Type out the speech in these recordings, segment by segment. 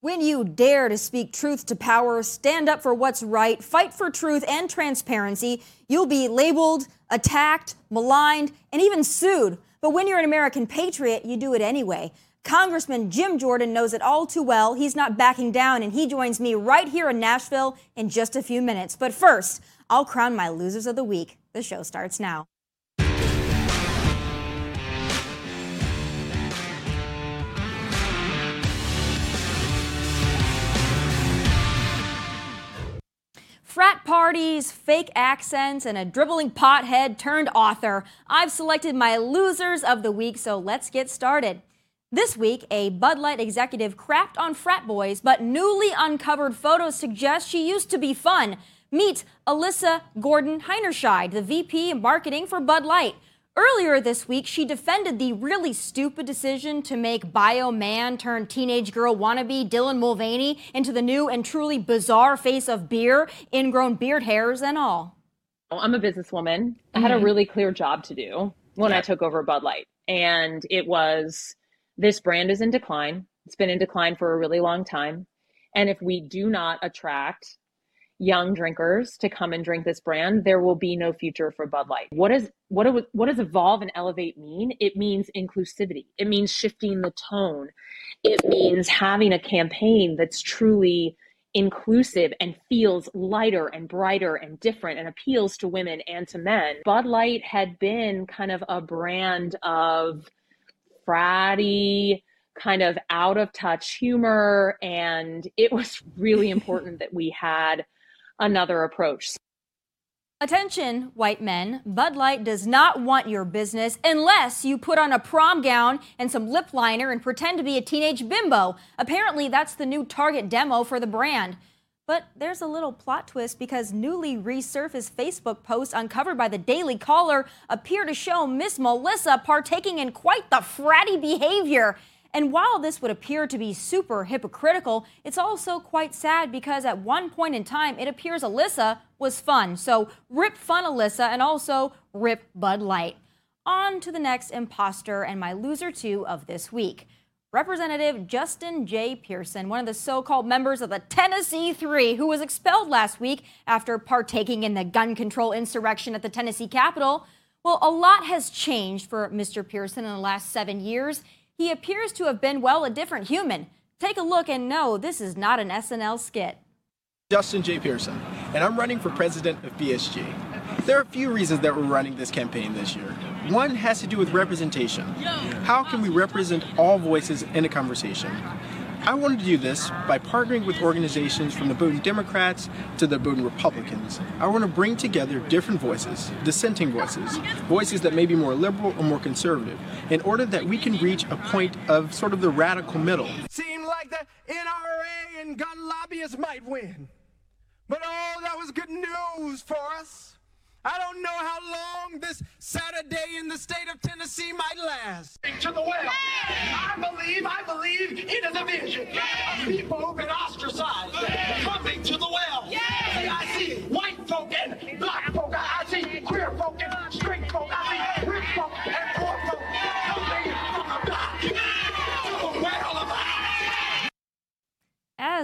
When you dare to speak truth to power, stand up for what's right, fight for truth and transparency, you'll be labeled, attacked, maligned, and even sued. But when you're an American patriot, you do it anyway. Congressman Jim Jordan knows it all too well. He's not backing down, and he joins me right here in Nashville in just a few minutes. But first, I'll crown my losers of the week. The show starts now. Frat parties, fake accents, and a dribbling pothead turned author. I've selected my losers of the week, so let's get started. This week, a Bud Light executive crapped on frat boys, but newly uncovered photos suggest she used to be fun. Meet Alissa Gordon Heinerscheid, the VP of Marketing for Bud Light. Earlier this week, she defended the really stupid decision to make bio man turned teenage girl wannabe Dylan Mulvaney into the new and truly bizarre face of beer, ingrown beard hairs and all. I'm a businesswoman. I had a mm-hmm. really clear job to do when. I took over Bud Light. And it was this brand is in decline. It's been in decline for a really long time. And if we do not attract young drinkers to come and drink this brand, there will be no future for Bud Light. What is what do, what does evolve and elevate mean? It means inclusivity. It means shifting the tone. It means having a campaign that's truly inclusive and feels lighter and brighter and different and appeals to women and to men. Bud Light had been kind of a brand of fratty, kind of out of touch humor. And it was really important that we had another approach. Attention, white men. Bud Light does not want your business unless you put on a prom gown and some lip liner and pretend to be a teenage bimbo. Apparently, that's the new target demo for the brand. But there's a little plot twist because newly resurfaced Facebook posts uncovered by the Daily Caller appear to show Miss Melissa partaking in quite the fratty behavior. And while this would appear to be super hypocritical, it's also quite sad because at one point in time, it appears Alissa was fun. So rip fun Alissa and also rip Bud Light. On to the next imposter and my loser two of this week. Representative Justin J. Pearson, one of the so called members of the Tennessee Three, who was expelled last week after partaking in the gun control insurrection at the Tennessee Capitol. Well, a lot has changed for Mr. Pearson in the last seven years he appears to have been, well, a different human. Take a look and know this is not an SNL skit. Justin J. Pearson, and I'm running for president of BSG. There are a few reasons that we're running this campaign this year. One has to do with representation. How can we represent all voices in a conversation? I wanted to do this by partnering with organizations from the Bowdoin Democrats to the Bowdoin Republicans. I want to bring together different voices, dissenting voices, voices that may be more liberal or more conservative, in order that we can reach a point of sort of the radical middle. Seemed like the NRA and gun lobbyists might win. But oh, that was good news for us. I don't know how long this Saturday in the state of Tennessee might last. To the well. I believe, I believe in the vision of people who've been ostracized coming to the well. Yeah. I see white folk and black folk. I see queer folk and straight folk. I see rich folk and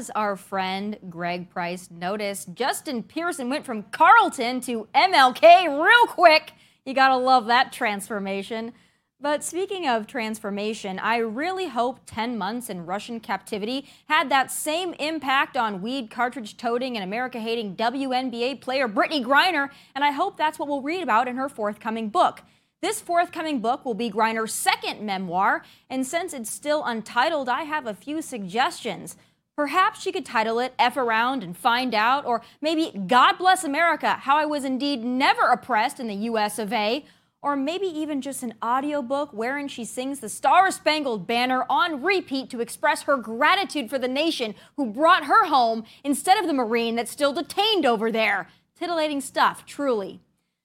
as our friend Greg Price noticed, Justin Pearson went from Carlton to MLK real quick. You gotta love that transformation. But speaking of transformation, I really hope 10 months in Russian captivity had that same impact on weed cartridge toting and America hating WNBA player Brittney Griner, and I hope that's what we'll read about in her forthcoming book. This forthcoming book will be Griner's second memoir, and since it's still untitled, I have a few suggestions. Perhaps she could title it F Around and Find Out, or maybe God Bless America How I Was Indeed Never Oppressed in the US of A, or maybe even just an audiobook wherein she sings the Star Spangled Banner on repeat to express her gratitude for the nation who brought her home instead of the Marine that's still detained over there. Titillating stuff, truly.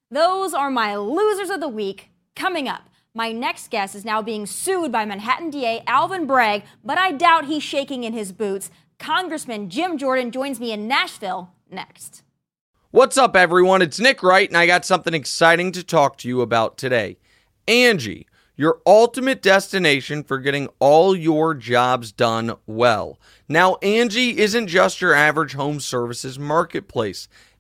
Those are my losers of the week. Coming up, my next guest is now being sued by Manhattan DA Alvin Bragg, but I doubt he's shaking in his boots. Congressman Jim Jordan joins me in Nashville next. What's up, everyone? It's Nick Wright, and I got something exciting to talk to you about today. Angie your ultimate destination for getting all your jobs done well. Now, Angie isn't just your average home services marketplace.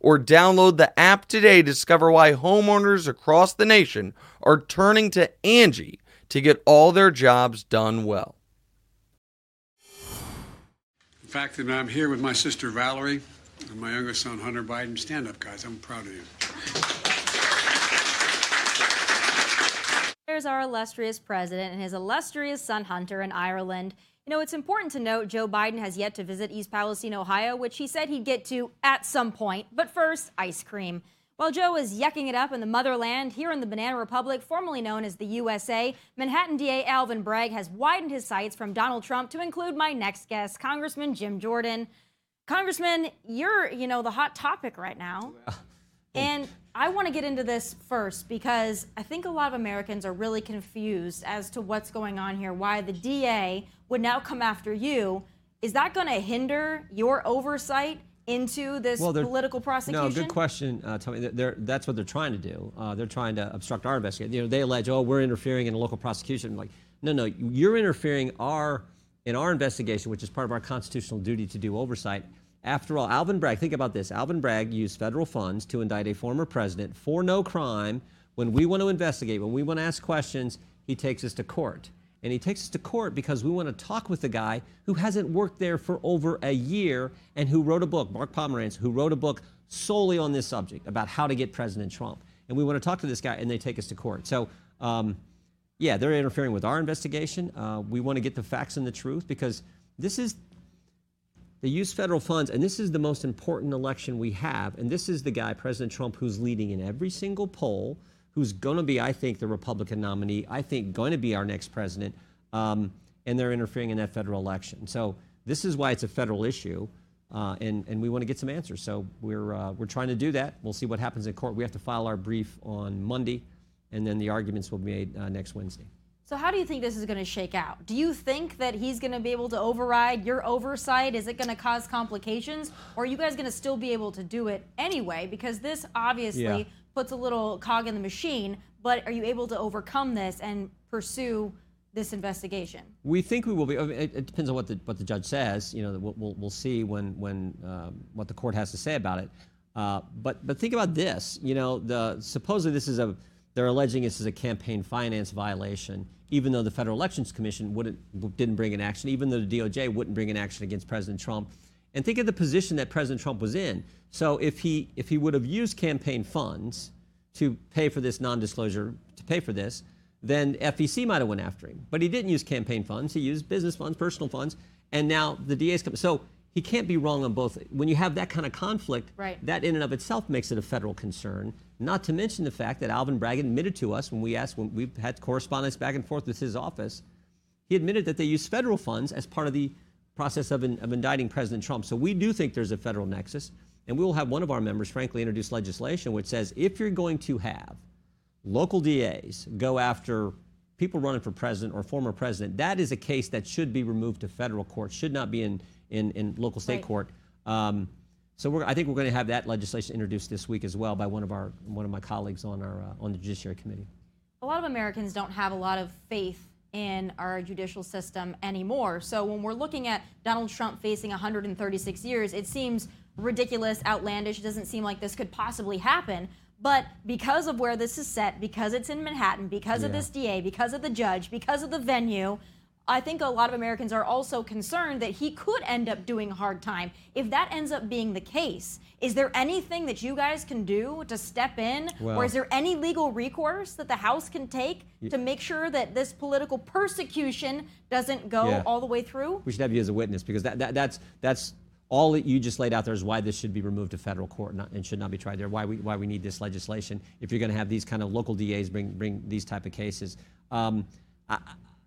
or download the app today to discover why homeowners across the nation are turning to Angie to get all their jobs done well. The fact that I'm here with my sister Valerie and my youngest son Hunter Biden. Stand up, guys. I'm proud of you. There's our illustrious president and his illustrious son Hunter in Ireland. You know, it's important to note Joe Biden has yet to visit East Palestine, Ohio, which he said he'd get to at some point. But first, ice cream. While Joe is yucking it up in the motherland, here in the Banana Republic, formerly known as the USA, Manhattan DA Alvin Bragg has widened his sights from Donald Trump to include my next guest, Congressman Jim Jordan. Congressman, you're, you know, the hot topic right now. And I want to get into this first because I think a lot of Americans are really confused as to what's going on here, why the DA would now come after you. Is that going to hinder your oversight into this Well, political prosecution? No, good question, uh, Tomi. They're- that's what they're trying to do. Uh, they're trying to obstruct our investigation. You know, they allege, oh, we're interfering in a local prosecution. Like, no, no, you're interfering our in our investigation, which is part of our constitutional duty to do oversight. After all, Alvin Bragg, think about this. Alvin Bragg used federal funds to indict a former president for no crime. When we want to investigate, when we want to ask questions, he takes us to court. And he takes us to court because we want to talk with the guy who hasn't worked there for over a year and who wrote a book, Mark Pomerantz, who wrote a book solely on this subject about how to get President Trump. And we want to talk to this guy, and they take us to court. So, um, yeah, they're interfering with our investigation. Uh, we want to get the facts and the truth because this is they use federal funds, and this is the most important election we have. And this is the guy, President Trump, who's leading in every single poll, who's going to be, I think, the Republican nominee, I think, going to be our next president. Um, and they're interfering in that federal election. So this is why it's a federal issue, uh, and, and we want to get some answers. So we're, uh, we're trying to do that. We'll see what happens in court. We have to file our brief on Monday, and then the arguments will be made uh, next Wednesday. So, how do you think this is going to shake out? Do you think that he's going to be able to override your oversight? Is it going to cause complications? Or are you guys going to still be able to do it anyway? Because this obviously Yeah. puts a little cog in the machine, but are you able to overcome this and pursue this investigation? We think we will be. It, it depends on what the what the judge says. You know, we'll, we'll, we'll see when when um, what the court has to say about it. Uh, but but think about this. You know, the supposedly this is a they're alleging this is a campaign finance violation, even though the Federal Elections Commission wouldn't didn't bring an action, even though the DOJ wouldn't bring an action against President Trump. And think of the position that President Trump was in. So if he if he would have used campaign funds to pay for this non-disclosure to pay for this, then FEC might have went after him. But he didn't use campaign funds. He used business funds, personal funds, and now the DA's coming. So he can't be wrong on both. When you have that kind of conflict, Right. that in and of itself makes it a federal concern. Not to mention the fact that Alvin Bragg admitted to us when we asked, when we've had correspondence back and forth with his office, he admitted that they used federal funds as part of the process of, in, of indicting President Trump. So we do think there's a federal nexus. And we will have one of our members, frankly, introduce legislation which says if you're going to have local DAs go after people running for president or former president, that is a case that should be removed to federal court, should not be in, in, in local state Right. court. Um, so we're, I think we're going to have that legislation introduced this week as well by one of our one of my colleagues on our uh, on the Judiciary Committee. a lot of Americans don't have a lot of faith in our judicial system anymore. So when we're looking at Donald Trump facing 136 years, it seems ridiculous, outlandish. It doesn't seem like this could possibly happen. But because of where this is set, because it's in Manhattan, because of this DA, because of the judge, because of the venue, I think a lot of Americans are also concerned that he could end up doing hard time. If that ends up being the case, is there anything that you guys can do to step in? Well- or is there any legal recourse that the House can take to make sure that this political persecution doesn't go Yeah. all the way through? We should have you as a witness because that, that that's that's all that you just laid out there is why this should be removed to federal court not, and should not be tried there. Why we why we need this legislation if you're going to have these kind of local DAs bring bring these type of cases. Um, I,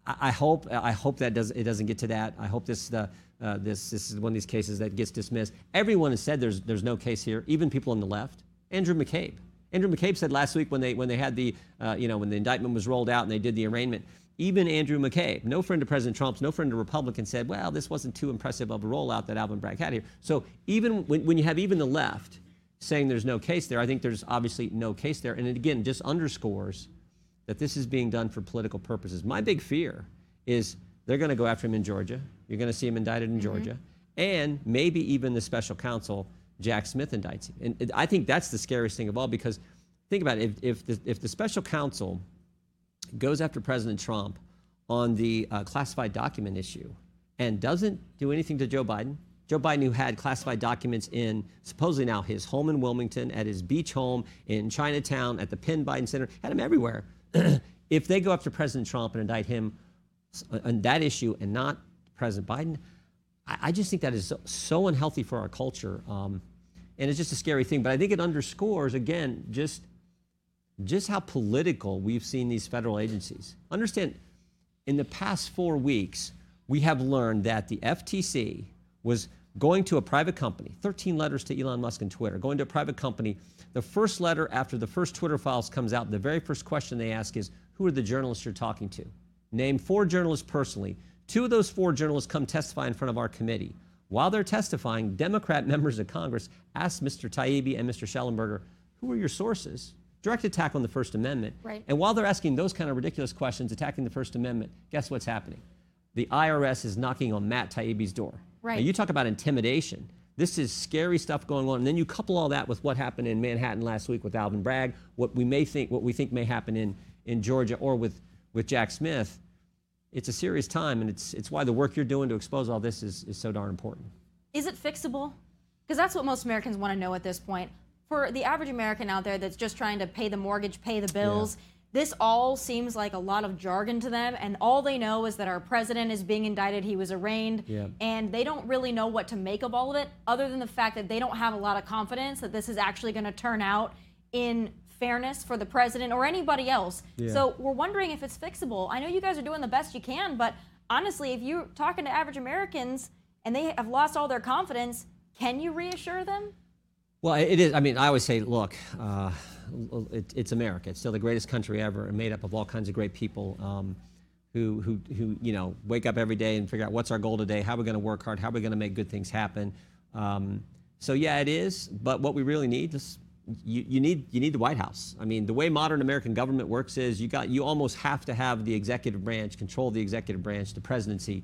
I hope I hope that does it doesn't get to that. I hope this uh, this this is one of these cases that gets dismissed. Everyone has said there's there's no case here. Even people on the left. Andrew McCabe. Andrew McCabe said last week when they when they had the uh, you know when the indictment was rolled out and they did the arraignment. Even Andrew McCabe, no friend of President Trump's, no friend of Republicans, said, "Well, this wasn't too impressive of a rollout that Alvin Bragg had here." So even when, when you have even the left saying there's no case there, I think there's obviously no case there, and it again just underscores that this is being done for political purposes. My big fear is they're going to go after him in Georgia. You're going to see him indicted in Georgia, and maybe even the special counsel Jack Smith indicts him. And it- I think that's the scariest thing of all because think about it: if, if the if the special counsel goes after President Trump on the uh, classified document issue and doesn't do anything to Joe Biden. Joe Biden, who had classified documents in supposedly now his home in Wilmington, at his beach home in Chinatown, at the Penn Biden Center, had him everywhere. if they go after President Trump and indict him on that issue and not President Biden, I, I just think that is so, so unhealthy for our culture. Um, and it's just a scary thing. But I think it underscores, again, just just how political we've seen these federal agencies. Understand, in the past four weeks, we have learned that the FTC was going to a private company, 13 letters to Elon Musk and Twitter, going to a private company. The first letter after the first Twitter files comes out, the very first question they ask is, Who are the journalists you're talking to? Name four journalists personally. Two of those four journalists come testify in front of our committee. While they're testifying, Democrat members of Congress asked Mr. Taibbi and Mr. Shellenberger, Who are your sources? Direct attack on the First Amendment. Right. And while they're asking those kind of ridiculous questions, attacking the First Amendment, guess what's happening? The IRS is knocking on Matt Taibbi's door. Right. Now, you talk about intimidation. This is scary stuff going on. And then you couple all that with what happened in Manhattan last week with Alvin Bragg, what we may think, what we think may happen in, in Georgia or with, with Jack Smith. It's a serious time, and it's, it's why the work you're doing to expose all this is, is so darn important. Is it fixable? Because that's what most Americans want to know at this point. For the average American out there that's just trying to pay the mortgage, pay the bills, this all seems like a lot of jargon to them, and all they know is that our president is being indicted, he was arraigned, Yeah. and they don't really know what to make of all of it, other than the fact that they don't have a lot of confidence that this is actually going to turn out in fairness for the president or anybody else. Yeah. So we're wondering if it's fixable. I know you guys are doing the best you can, but honestly, if you're talking to average Americans and they have lost all their confidence, can you reassure them? Well, it is. I mean, I always say, look, uh, it, it's America. It's still the greatest country ever, and made up of all kinds of great people um, who, who, who, you know, wake up every day and figure out what's our goal today, how are we're going to work hard, how are we're going to make good things happen. Um, so yeah, it is. But what we really need is you, you need you need the White House. I mean, the way modern American government works is you got you almost have to have the executive branch control the executive branch, the presidency,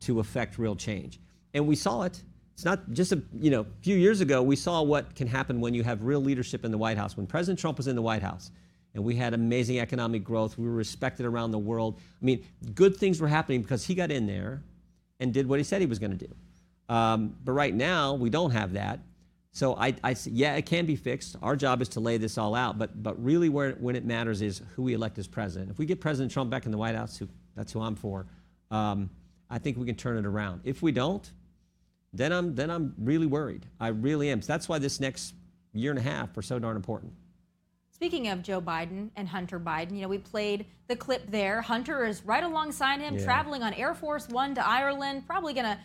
to affect real change. And we saw it. It's not just a you know few years ago we saw what can happen when you have real leadership in the White House. When President Trump was in the White House, and we had amazing economic growth, we were respected around the world. I mean, good things were happening because he got in there and did what he said he was going to do. Um, but right now we don't have that. So I, I yeah, it can be fixed. Our job is to lay this all out. But but really, where when it matters is who we elect as president. If we get President Trump back in the White House, who that's who I'm for. Um, I think we can turn it around. If we don't, then I'm then I'm really worried. I really am. So that's why this next year and a half are so darn important. Speaking of Joe Biden and Hunter Biden, you know, we played the clip there. Hunter is right alongside him, Yeah. traveling on Air Force One to Ireland, probably going to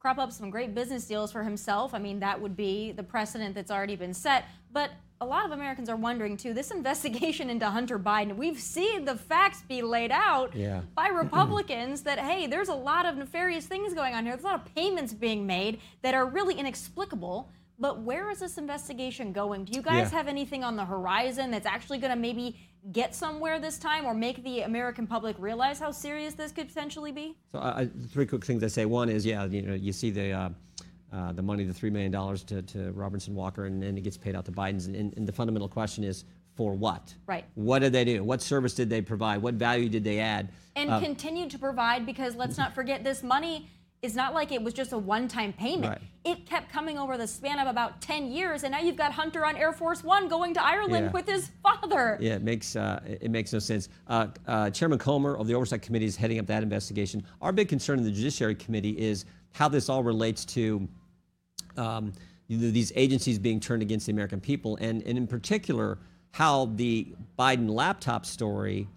crop up some great business deals for himself. I mean, that would be the precedent that's already been set. But a lot of Americans are wondering, too, this investigation into Hunter Biden, we've seen the facts be laid out Yeah. by Republicans that, hey, there's a lot of nefarious things going on here. There's a lot of payments being made that are really inexplicable. But where is this investigation going? Do you guys Yeah. have anything on the horizon that's actually going to maybe get somewhere this time or make the American public realize how serious this could potentially be? So uh, three quick things I say. One is, yeah, you know, you see the uh, uh, the money, the three million dollars to, to Robertson Walker, and then it gets paid out to Biden's. And, and the fundamental question is, for what? Right. What did they do? What service did they provide? What value did they add? and Uh, continue to provide because let's not forget this money is not like it was just a one-time payment. Right. It kept coming over the span of about 10 years and now you've got Hunter on Air Force 1 going to Ireland Yeah. with his father. Yeah, it makes uh, it it makes no sense. Uh, uh, Chairman Comer of the Oversight Committee is heading up that investigation. Our big concern in the Judiciary Committee is how this all relates to um, these agencies being turned against the American people, and, and in particular, how the Biden laptop story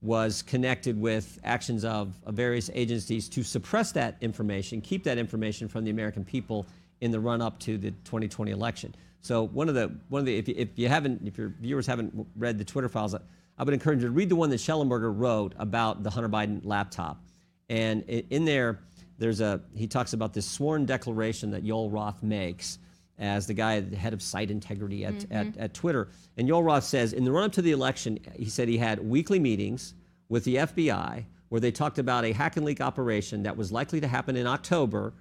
was connected with actions of, of various agencies to suppress that information, keep that information from the American people in the run up to the 2020 election. So one of the one of the if you, if you haven't if your viewers haven't read the Twitter files, I would encourage you to read the one that Shellenberger wrote about the Hunter Biden laptop, and in there there's a he talks about this sworn declaration that Yoel Roth makes as the guy the head of site integrity at, mm-hmm. at, at Twitter. And Yoel Roth says in the run up to the election, he said he had weekly meetings with the FBI where they talked about a hack and leak operation that was likely to happen in October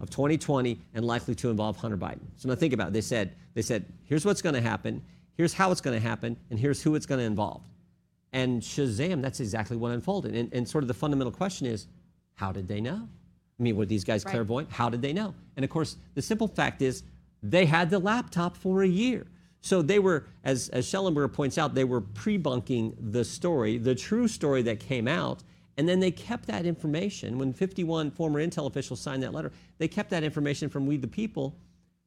of 2020 and likely to involve Hunter Biden. So now think about it. They said, they said, here's what's going to happen, here's how it's going to happen, and here's who it's going to involve. And Shazam, that's exactly what unfolded. And, and sort of the fundamental question is, how did they know? I mean, were these guys Right. clairvoyant? How did they know? And of course, the simple fact is, they had the laptop for a year. So they were, as, as Shellenberger points out, they were pre-bunking the story, the true story that came out, and then they kept that information. When 51 former Intel officials signed that letter, they kept that information from We the People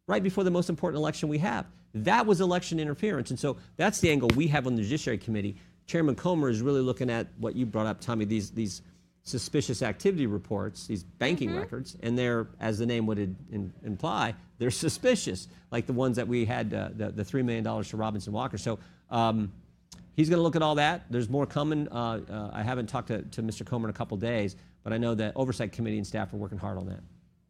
right before the most important election we have. That was election interference. And so that's the angle we have on the Judiciary Committee. Chairman Comer is really looking at what you brought up, Tomi, these, these suspicious activity reports, these banking records, and they're, as the name would in- imply, they're suspicious, like the ones that we had, uh, the, the $3 million to Robinson Walker. So um, he's going to look at all that. There's more coming. Uh, uh, I haven't talked to, to Mr. Comer in a couple days, but I know that Oversight Committee and staff are working hard on that.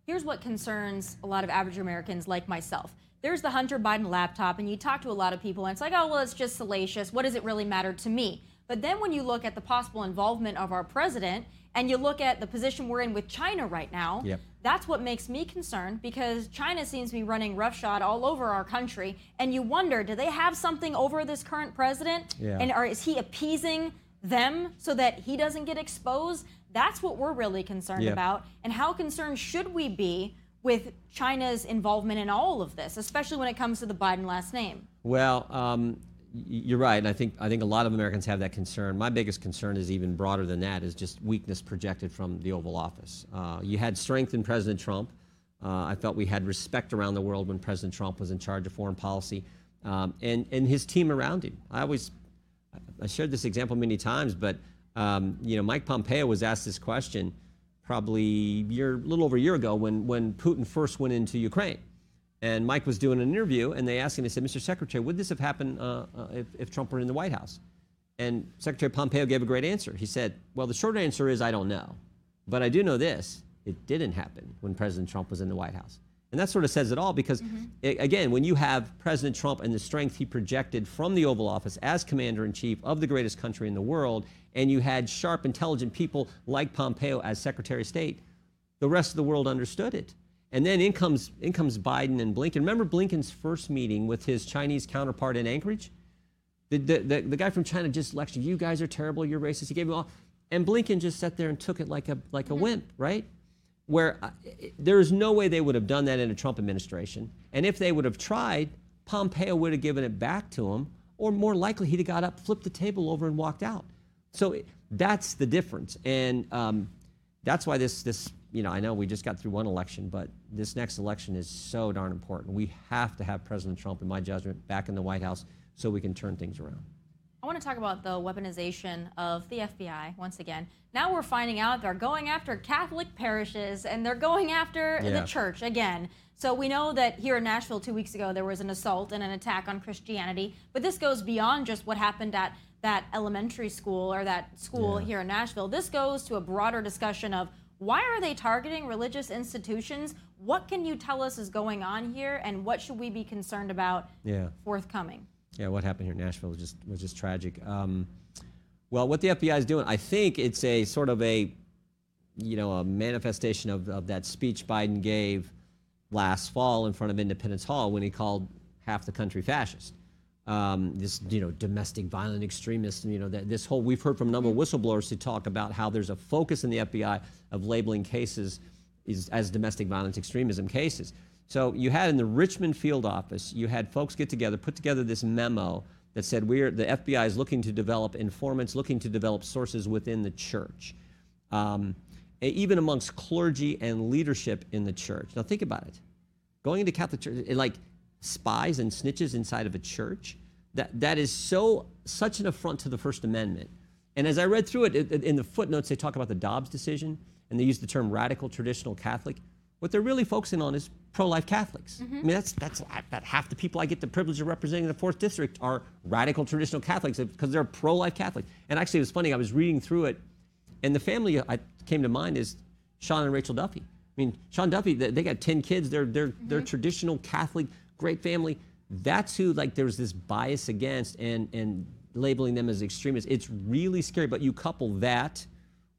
Here's what concerns a lot of average Americans like myself. There's the Hunter Biden laptop, and you talk to a lot of people, and it's like, oh, well, it's just salacious. What does it really matter to me? But then when you look at the possible involvement of our president, and you look at the position we're in with China right now, Yep. that's what makes me concerned because China seems to be running roughshod all over our country. And you wonder, do they have something over this current president? Yeah. And are, is he appeasing them so that he doesn't get exposed? That's what we're really concerned Yeah. about. And how concerned should we be with China's involvement in all of this, especially when it comes to the Biden last name? Well, um, you're right. And I think I think a lot of Americans have that concern. My biggest concern is even broader than that: is just weakness projected from the Oval Office. Uh, you had strength in President Trump. Uh, I felt we had respect around the world when President Trump was in charge of foreign policy, um, and and his team around him. I always I shared this example many times, but um, you know, Mike Pompeo was asked this question probably a year, a little over a year ago when when Putin first went into Ukraine, and Mike was doing an interview, and they asked him, they said, "Mr. Secretary, would this have happened uh, uh, if, if Trump were in the White House?" And Secretary Pompeo gave a great answer. He said, "Well, the short answer is I don't know, but I do know this: it didn't happen when President Trump was in the White House." And that sort of says it all because, a- again, when you have President Trump and the strength he projected from the Oval Office as commander in chief of the greatest country in the world, and you had sharp, intelligent people like Pompeo as Secretary of State, the rest of the world understood it. And then in comes, in comes Biden and Blinken. Remember Blinken's first meeting with his Chinese counterpart in Anchorage? The, the, the, the guy from China just lectured, you guys are terrible, you're racist. He gave him all. And Blinken just sat there and took it like a, like a wimp, right? Where uh, there is no way they would have done that in a Trump administration. And if they would have tried, Pompeo would have given it back to him, or more likely he'd have got up, flipped the table over, and walked out. So it- that's the difference. And um, that's why this, this, you know, I know we just got through one election, but this next election is so darn important. We have to have President Trump, in my judgment, back in the White House so we can turn things around. I want to talk about the weaponization of the FBI once again. Now we're finding out they're going after Catholic parishes and they're going after Yeah. the church again. So we know that here in Nashville two weeks ago there was an assault and an attack on Christianity, but this goes beyond just what happened at that elementary school or that school here in Nashville. This goes to a broader discussion of why are they targeting religious institutions? What can you tell us is going on here and what should we be concerned about Yeah. forthcoming? Yeah, what happened here in Nashville was just was just tragic. Um, well, what the FBI is doing, I think it's a sort of a, you know, a manifestation of, of that speech Biden gave last fall in front of Independence Hall when he called half the country fascist. um, this you know domestic violent extremists. You know that this whole we've heard from a number of whistleblowers who talk about how there's a focus in the FBI of labeling cases as domestic violence extremism cases. So you had in the Richmond field office, you had folks get together, put together this memo that said we're the FBI is looking to develop informants, looking to develop sources within the church, um, even amongst clergy and leadership in the church. Now think about it, going into Catholic church, like spies and snitches inside of a church. That that is so such an affront to the First Amendment. And as I read through it- it- in the footnotes, they talk about the Dobbs decision, and they use the term radical traditional Catholic. What they're really focusing on is pro-life Catholics. Mm-hmm. I mean, that's that's about half the people I get the privilege of representing in the fourth district are radical traditional Catholics because they're pro-life Catholic. And actually, it was funny. I was reading through it, and the family I came to mind is Sean and Rachel Duffy. I mean, Sean Duffy, they got ten kids. They're they're they're mm-hmm. traditional Catholic, great family. That's who like there's this bias against and and labeling them as extremists. It's really scary. But you couple that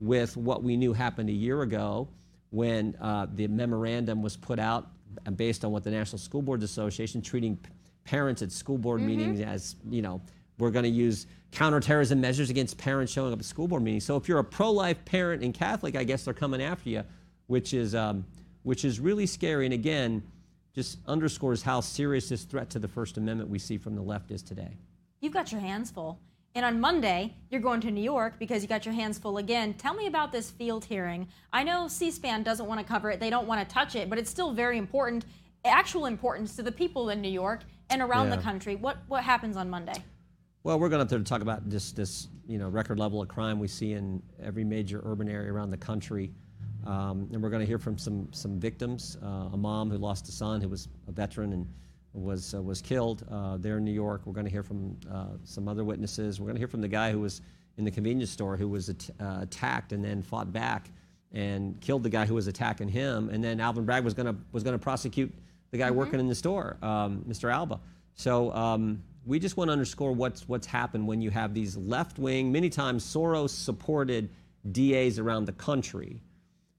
with what we knew happened a year ago when uh, the memorandum was put out uh, based on what the National School Boards Association treating p- parents at school board meetings as, you know, we're going to use counterterrorism measures against parents showing up at school board meetings. So if you're a pro-life parent and Catholic, I guess they're coming after you, which is um, which is really scary. And again, just underscores how serious this threat to the First Amendment we see from the left is today. You've got your hands full. And on Monday, you're going to New York because you got your hands full again. Tell me about this field hearing. I know C SPAN doesn't want to cover it, they don't want to touch it, but it's still very important, actual importance to the people in New York and around the country. What, what happens on Monday? Well, we're going up there to talk about this, this you know, record level of crime we see in every major urban area around the country. Um, and we're going to hear from some, some victims, uh, a mom who lost a son who was a veteran and was, uh, was killed uh, there in New York. We're going to hear from uh, some other witnesses. We're going to hear from the guy who was in the convenience store who was at, uh, attacked and then fought back and killed the guy who was attacking him. And then Alvin Bragg was going to was going to prosecute the guy working in the store, um, Mr. Alba. So um, we just want to underscore what's what's happened when you have these left wing, many times Soros supported DAs around the country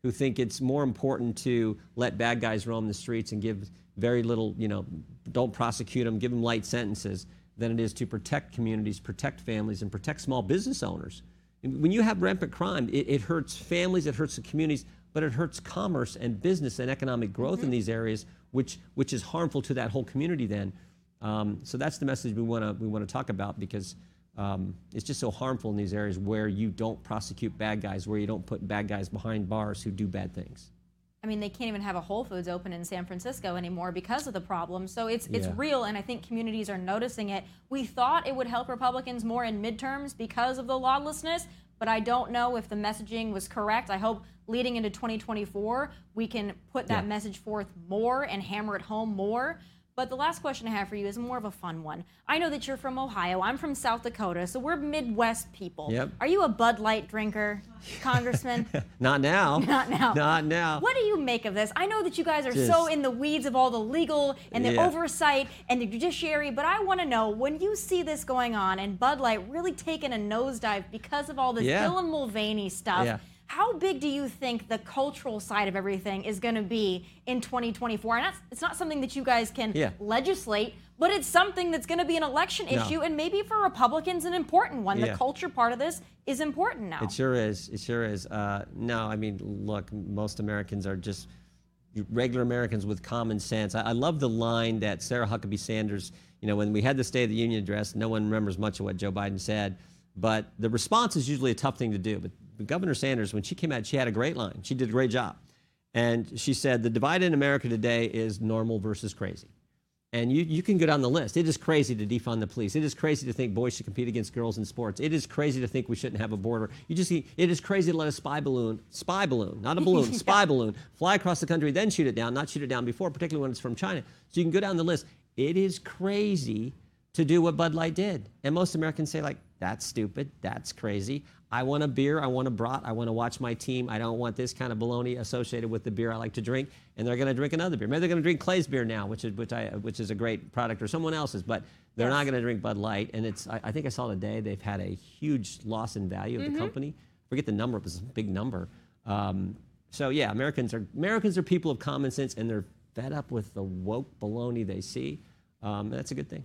who think it's more important to let bad guys roam the streets and give very little, you know, don't prosecute them, give them light sentences, than it is to protect communities, protect families, and protect small business owners. When you have rampant crime, it, it hurts families, it hurts the communities, but it hurts commerce and business and economic growth in these areas, which which is harmful to that whole community. Then, um, so that's the message we want to we want to talk about because um, it's just so harmful in these areas where you don't prosecute bad guys, where you don't put bad guys behind bars who do bad things. I mean, they can't even have a Whole Foods open in San Francisco anymore because of the problem. So it's it's Yeah. real, and I think communities are noticing it. We thought it would help Republicans more in midterms because of the lawlessness, but I don't know if the messaging was correct. I hope leading into 2024 we can put that Yeah. message forth more and hammer it home more. But the last question I have for you is more of a fun one. I know that you're from Ohio. I'm from South Dakota, so we're Midwest people. Yep. Are you a Bud Light drinker, Congressman? Not now. Not now. Not now. What do you make of this? I know that you guys are so in the weeds of all the legal and the Yeah. oversight and the judiciary, but I want to know when you see this going on and Bud Light really taking a nosedive because of all this Yeah. Dylan Mulvaney stuff. Yeah. How big do you think the cultural side of everything is going to be in 2024? And that's, it's not something that you guys can Yeah. legislate, but it's something that's going to be an election No. issue, and maybe for Republicans, an important one. The culture part of this is important now. It sure is. It sure is. Uh, no, I mean, look, most Americans are just regular Americans with common sense. I, I love the line that Sarah Huckabee Sanders, you know, when we had the State of the Union address, no one remembers much of what Joe Biden said, but the response is usually a tough thing to do. But Governor Sanders, when she came out, she had a great line. She did a great job. And she said, the divide in America today is normal versus crazy. And you, you can go down the list. It is crazy to defund the police. It is crazy to think boys should compete against girls in sports. It is crazy to think we shouldn't have a border. You just see, it is crazy to let a spy balloon, spy balloon, not a balloon, spy balloon, fly across the country, then shoot it down, not shoot it down before, particularly when it's from China. So you can go down the list. It is crazy to do what Bud Light did. And most Americans say, like, that's stupid, that's crazy. I want a beer, I want a brat, I want to watch my team. I don't want this kind of baloney associated with the beer I like to drink. And they're going to drink another beer. Maybe they're going to drink Clay's beer now, which is which I which is a great product, or someone else's. But they're not going to drink Bud Light. And it's I, I think I saw today they've had a huge loss in value of the company. Forget the number, it was a big number. Um, so yeah, Americans are Americans are people of common sense, and they're fed up with the woke baloney they see. Um, that's a good thing.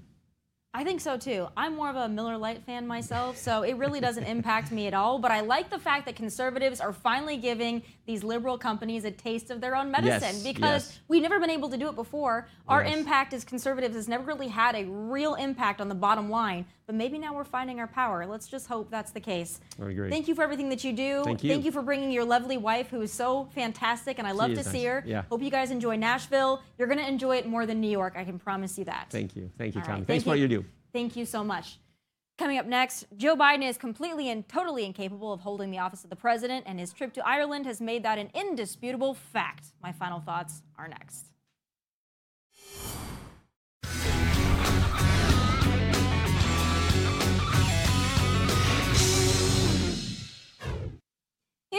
I think so too. I'm more of a Miller Lite fan myself, so it really doesn't impact me at all. But I like the fact that conservatives are finally giving these liberal companies a taste of their own medicine Yes, because yes. we've never been able to do it before. Our Yes. impact as conservatives has never really had a real impact on the bottom line. But maybe now we're finding our power. Let's just hope that's the case. I agree. Thank you for everything that you do. Thank you. Thank you for bringing your lovely wife, who is so fantastic, and I love to see her. Yeah. Hope you guys enjoy Nashville. You're going to enjoy it more than New York. I can promise you that. Thank you. Thank you, All Tomi. right, Thanks thank for what you do. Thank you so much. Coming up next, Joe Biden is completely and totally incapable of holding the office of the president, and his trip to Ireland has made that an indisputable fact. My final thoughts are next.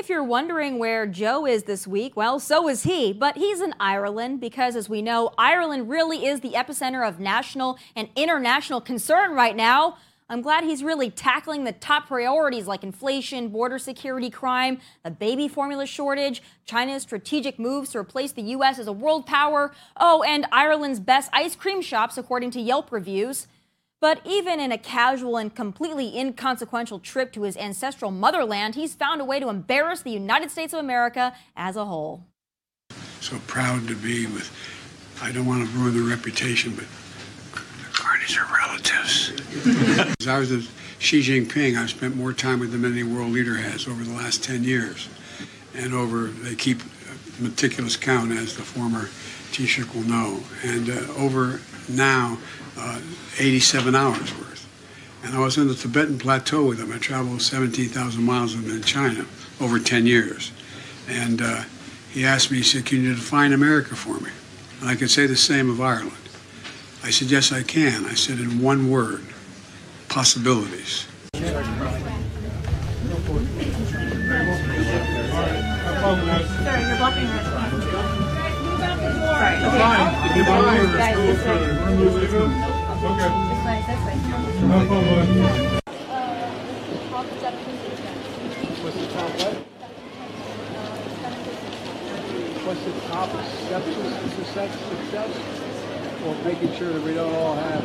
If you're wondering where Joe is this week, well, so is he. But he's in Ireland because, as we know, Ireland really is the epicenter of national and international concern right now. I'm glad he's really tackling the top priorities like inflation, border security, crime, the baby formula shortage, China's strategic moves to replace the U.S. as a world power, oh, and Ireland's best ice cream shops, according to Yelp reviews. But even in a casual and completely inconsequential trip to his ancestral motherland, he's found a way to embarrass the United States of America as a whole. So proud to be with, I don't want to ruin the reputation, but the Carneys are relatives. As I was with Xi Jinping, I've spent more time with him than any world leader has over the last 10 years. And over, they keep meticulous count, as the former Taoiseach will know. And uh, over now, uh, 87 hours worth. And I was in the Tibetan Plateau with him. I traveled 17,000 miles with him in China over 10 years. And uh, he asked me, he said, Can you define America for me? And I could say the same of Ireland. I said, Yes, I can. I said, in one word possibilities. Sorry, you're Okay. Way. What's the top what? What's the top success, success? Well, making sure that we don't all have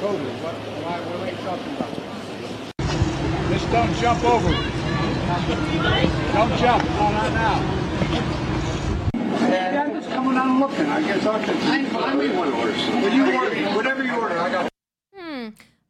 COVID. What, why, are talking about? Don't jump over. Don't jump. No, not now. Yeah, I'm just coming on looking. I guess I can. I need one order. What you order? Whatever you order, I got. Hmm.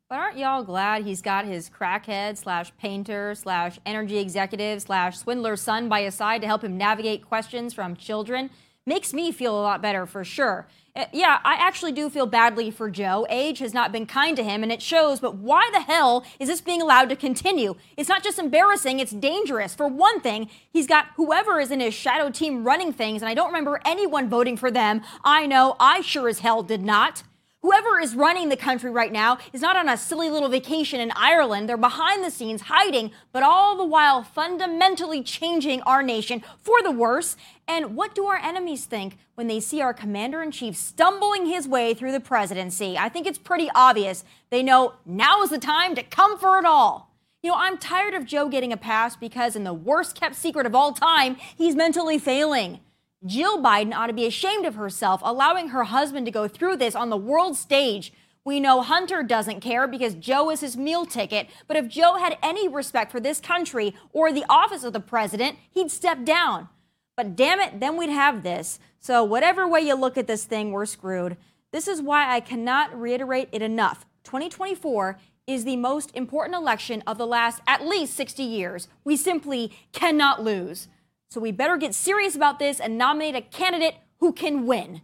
But aren't y'all glad he's got his crackhead slash painter slash energy executive slash swindler son by his side to help him navigate questions from children? Makes me feel a lot better for sure. Uh, yeah, I actually do feel badly for Joe. Age has not been kind to him and it shows, but why the hell is this being allowed to continue? It's not just embarrassing, it's dangerous. For one thing, he's got whoever is in his shadow team running things, and I don't remember anyone voting for them. I know I sure as hell did not. Whoever is running the country right now is not on a silly little vacation in Ireland. They're behind the scenes hiding, but all the while fundamentally changing our nation for the worse. And what do our enemies think when they see our commander in chief stumbling his way through the presidency? I think it's pretty obvious. They know now is the time to come for it all. You know, I'm tired of Joe getting a pass because, in the worst kept secret of all time, he's mentally failing. Jill Biden ought to be ashamed of herself, allowing her husband to go through this on the world stage. We know Hunter doesn't care because Joe is his meal ticket, but if Joe had any respect for this country or the office of the president, he'd step down. But damn it, then we'd have this. So, whatever way you look at this thing, we're screwed. This is why I cannot reiterate it enough. 2024 is the most important election of the last at least 60 years. We simply cannot lose. So we better get serious about this and nominate a candidate who can win.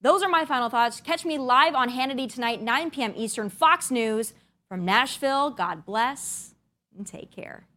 Those are my final thoughts. Catch me live on Hannity tonight, 9 p.m. Eastern, Fox News. From Nashville, God bless and take care.